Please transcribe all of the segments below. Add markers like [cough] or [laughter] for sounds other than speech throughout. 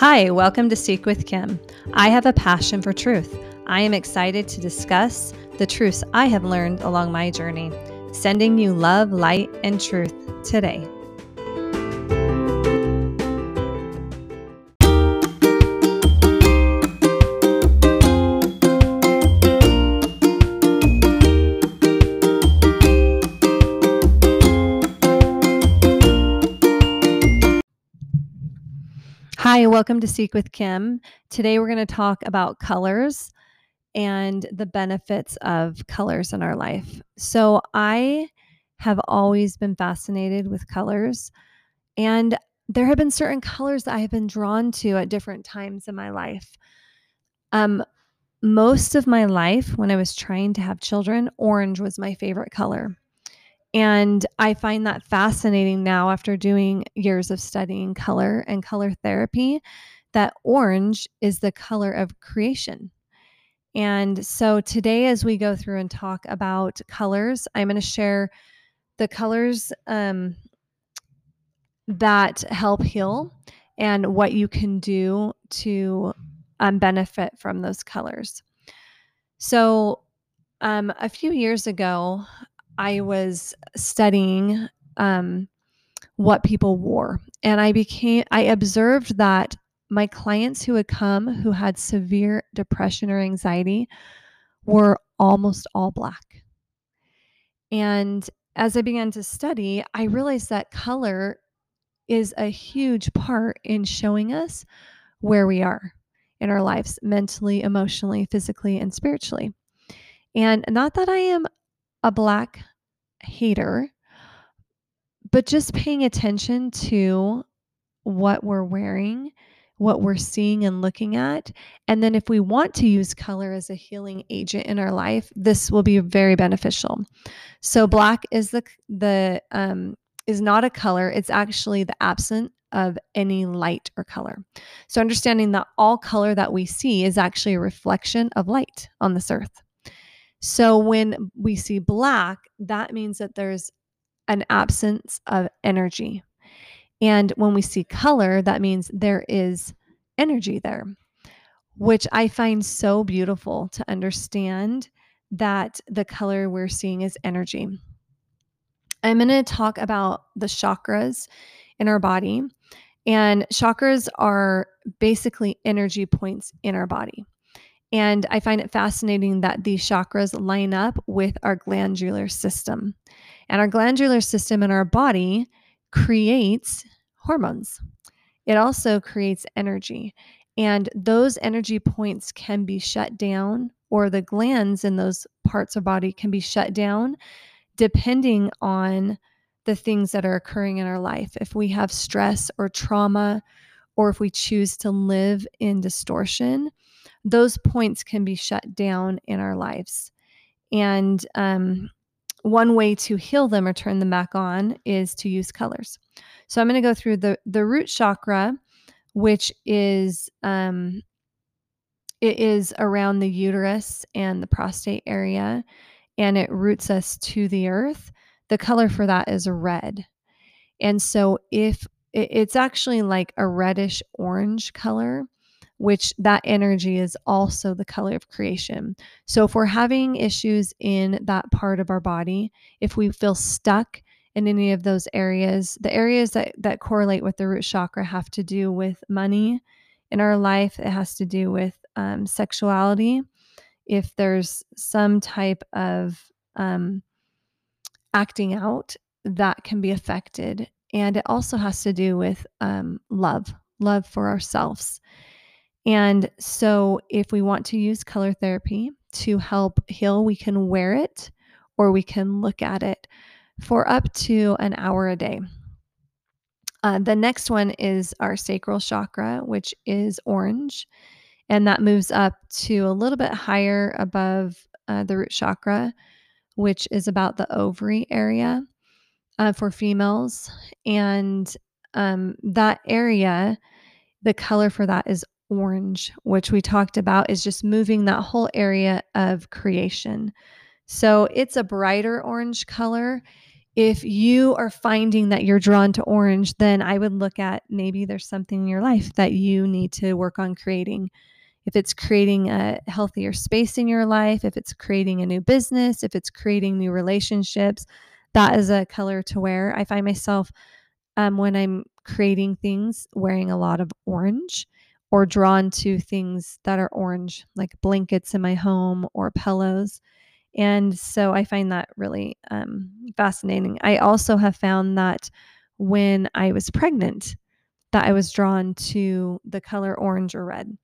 Hi, welcome to Seek with Kim. I have a passion for truth. I am excited to discuss the truths I have learned along my journey, sending you love, light, and truth today. Hi, welcome to Seek with Kim. Today we're going to talk about colors and the benefits of colors in our life. So, I have always been fascinated with colors, and there have been certain colors that I have been drawn to at different times in my life. Um, most of my life, when I was trying to have children, orange was my favorite color. And I find that fascinating now after doing years of studying color and color therapy that orange is the color of creation. And so today, as we go through and talk about colors, I'm going to share the colors um, that help heal and what you can do to um, benefit from those colors. So, um, a few years ago, I was studying um, what people wore, and I became I observed that my clients who had come who had severe depression or anxiety were almost all black. And as I began to study, I realized that color is a huge part in showing us where we are in our lives mentally, emotionally, physically, and spiritually. And not that I am a black hater, but just paying attention to what we're wearing, what we're seeing and looking at. And then if we want to use color as a healing agent in our life, this will be very beneficial. So black is the the um is not a color, it's actually the absent of any light or color. So understanding that all color that we see is actually a reflection of light on this earth. So when we see black, that means that there's an absence of energy. And when we see color, that means there is energy there, which I find so beautiful to understand that the color we're seeing is energy. I'm going to talk about the chakras in our body. And chakras are basically energy points in our body. And I find it fascinating that these chakras line up with our glandular system. And our glandular system in our body creates hormones, it also creates energy. And those energy points can be shut down, or the glands in those parts of body can be shut down depending on the things that are occurring in our life. If we have stress or trauma, or if we choose to live in distortion, those points can be shut down in our lives. And um, one way to heal them or turn them back on is to use colors. So I'm going to go through the the root chakra, which is um, it is around the uterus and the prostate area, and it roots us to the earth. The color for that is red, and so if it's actually like a reddish orange color which that energy is also the color of creation. So if we're having issues in that part of our body, if we feel stuck in any of those areas, the areas that, that correlate with the root chakra have to do with money in our life, it has to do with um, sexuality. If there's some type of um, acting out, that can be affected. And it also has to do with um, love, love for ourselves. And so, if we want to use color therapy to help heal, we can wear it or we can look at it for up to an hour a day. Uh, the next one is our sacral chakra, which is orange, and that moves up to a little bit higher above uh, the root chakra, which is about the ovary area uh, for females. And um, that area, the color for that is orange, which we talked about, is just moving that whole area of creation. So it's a brighter orange color. if you are finding that you're drawn to orange, then I would look at maybe there's something in your life that you need to work on creating. If it's creating a healthier space in your life, if it's creating a new business, if it's creating new relationships, that is a color to wear. I find myself um, when I'm creating things wearing a lot of orange or drawn to things that are orange, like blankets in my home or pillows. And so I find that really um, fascinating. I also have found that when I was pregnant, that I was drawn to the color orange or red.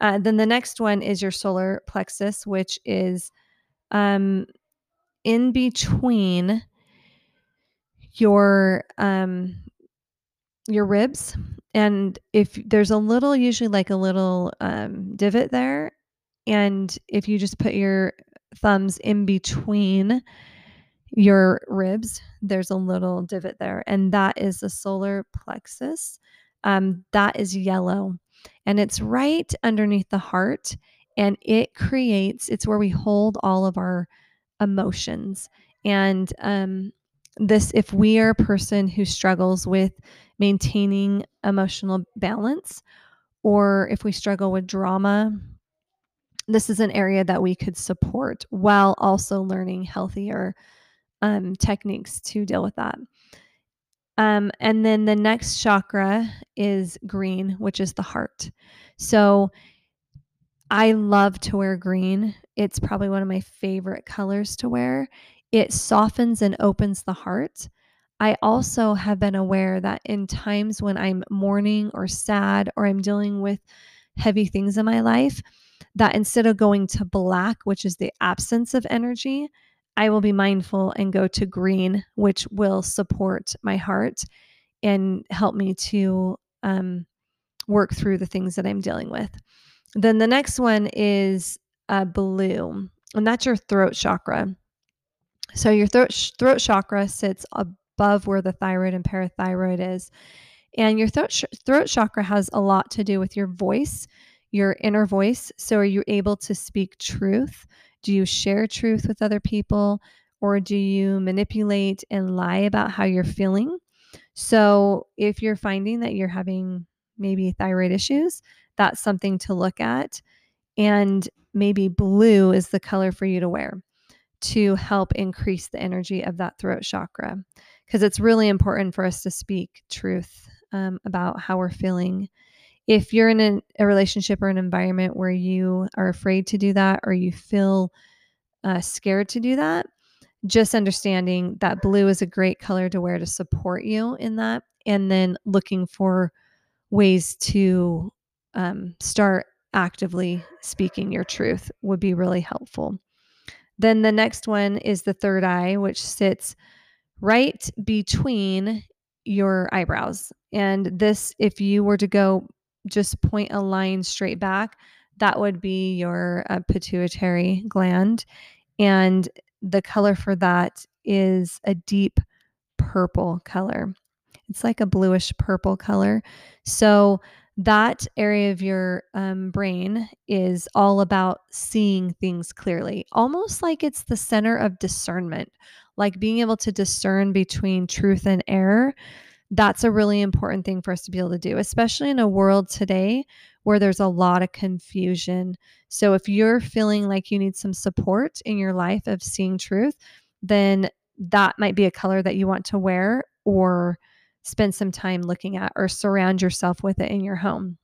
Uh, then the next one is your solar plexus, which is um, in between your um, your ribs, and if there's a little, usually like a little um, divot there, and if you just put your thumbs in between your ribs, there's a little divot there, and that is the solar plexus. Um, that is yellow, and it's right underneath the heart, and it creates. It's where we hold all of our emotions, and um, this if we are a person who struggles with maintaining emotional balance, or if we struggle with drama this is an area that we could support while also learning healthier um, techniques to deal with that. Um, and then the next chakra is green, which is the heart. So I love to wear green. It's probably one of my favorite colors to wear. It softens and opens the heart. I also have been aware that in times when I'm mourning or sad or I'm dealing with heavy things in my life, that instead of going to black, which is the absence of energy, I will be mindful and go to green, which will support my heart and help me to um, work through the things that I'm dealing with. Then the next one is uh, blue, and that's your throat chakra. So your throat throat chakra sits above where the thyroid and parathyroid is, and your throat sh- throat chakra has a lot to do with your voice your inner voice. So, are you able to speak truth? Do you share truth with other people? Or do you manipulate and lie about how you're feeling? So, if you're finding that you're having maybe thyroid issues, that's something to look at. And maybe blue is the color for you to wear to help increase the energy of that throat chakra. Because it's really important for us to speak truth um, about how we're feeling if you're in a, a, relationship or an environment where you are afraid to do that or you feel uh, scared to do that, just understanding that blue is a great color to wear to support you in that. And then looking for ways to um, start actively speaking your truth would be really helpful. Then the next one is the third eye, which sits right between your eyebrows. And this, if you were to go just point a line straight back, that would be your uh, pituitary gland. And the color for that is a deep purple color. It's like a bluish purple color. So, that area of your um, brain is all about seeing things clearly, almost like it's the center of discernment, like being able to discern between truth and error that's a really important thing for us to be able to do, especially in a world today where there's a lot of confusion. So, if you're feeling like you need some support in your life of seeing truth, then that might be a color that you want to wear or spend some time looking at or surround yourself with it in your home.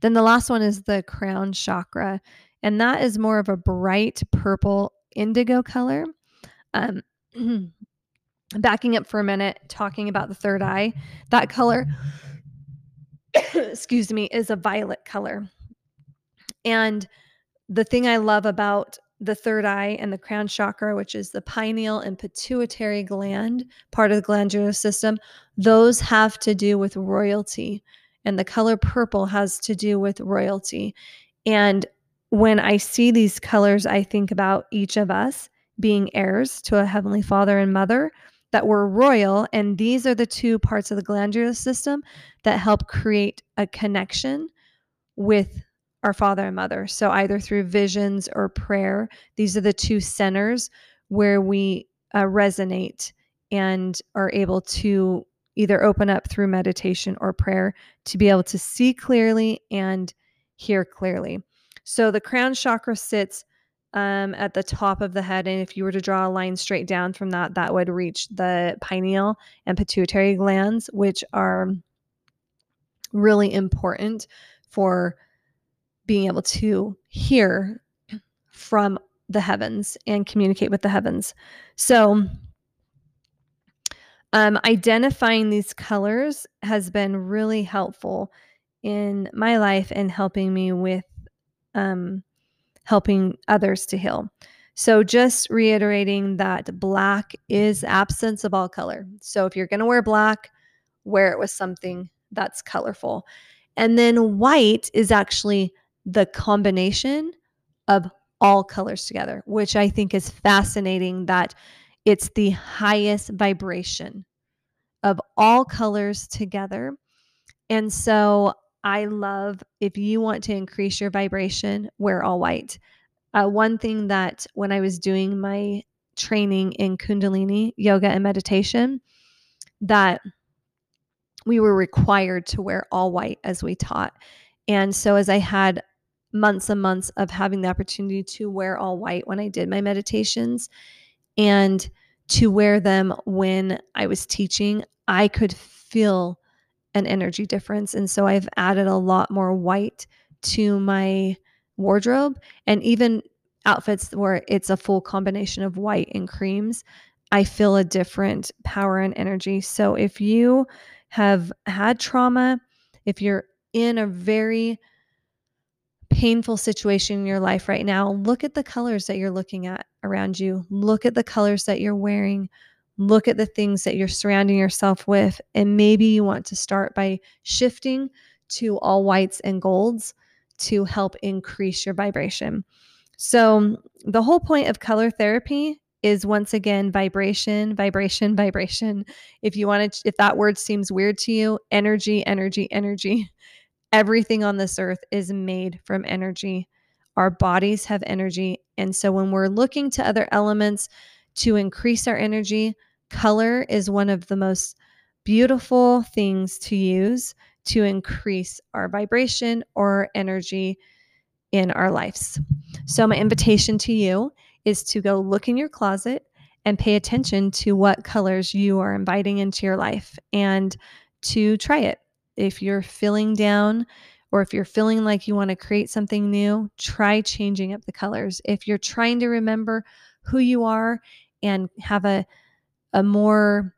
Then the last one is the crown chakra, and that is more of a bright purple indigo color. Um, [clears throat] backing up for a minute, talking about the third eye, that color, [coughs] excuse me, is a violet color. And the thing I love about the third eye and the crown chakra, which is the pineal and pituitary gland, part of the glandular system, those have to do with royalty. And the color purple has to do with royalty. And when I see these colors, I think about each of us being heirs to a heavenly father and mother that were royal. And these are the two parts of the glandular system that help create a connection with our father and mother. So, either through visions or prayer, these are the two centers where we uh, resonate and are able to either open up through meditation or prayer to be able to see clearly and hear clearly. So the crown chakra sits um, at the top of the head. And if you were to draw a line straight down from that, that would reach the pineal and pituitary glands, which are really important for being able to hear from the heavens and communicate with the heavens. So, um, identifying these colors has been really helpful in my life and helping me with um, helping others to heal. So, just reiterating that black is absence of all color. So, if you're going to wear black, wear it with something that's colorful. And then white is actually the combination of all colors together, which I think is fascinating that it's the highest vibration of all colors together. And so I love if you want to increase your vibration, wear all white. Uh, one thing that when I was doing my training in Kundalini yoga and meditation, that we were required to wear all white as we taught. And so as I had months and months of having the opportunity to wear all white when I did my meditations and to wear them when I was teaching, I could feel an energy difference. And so I've added a lot more white to my wardrobe and even outfits where it's a full combination of white and creams. I feel a different power and energy. So if you have had trauma, if you're in a very painful situation in your life right now, look at the colors that you're looking at around you. Look at the colors that you're wearing. Look at the things that you're surrounding yourself with. And maybe you want to start by shifting to all whites and golds to help increase your vibration. So, the whole point of color therapy is once again vibration, vibration, vibration. If you want to, if that word seems weird to you, energy, energy, energy. Everything on this earth is made from energy. Our bodies have energy. And so when we're looking to other elements to increase our energy, color is one of the most beautiful things to use to increase our vibration or energy in our lives. So, my invitation to you is to go look in your closet and pay attention to what colors you are inviting into your life and to try it. If you're feeling down or if you're feeling like you want to create something new, try changing up the colors. If you're trying to remember who you are and have a, a more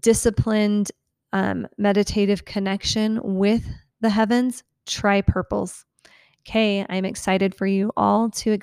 disciplined, um, meditative connection with the heavens, try purples. Okay, I'm excited for you all to.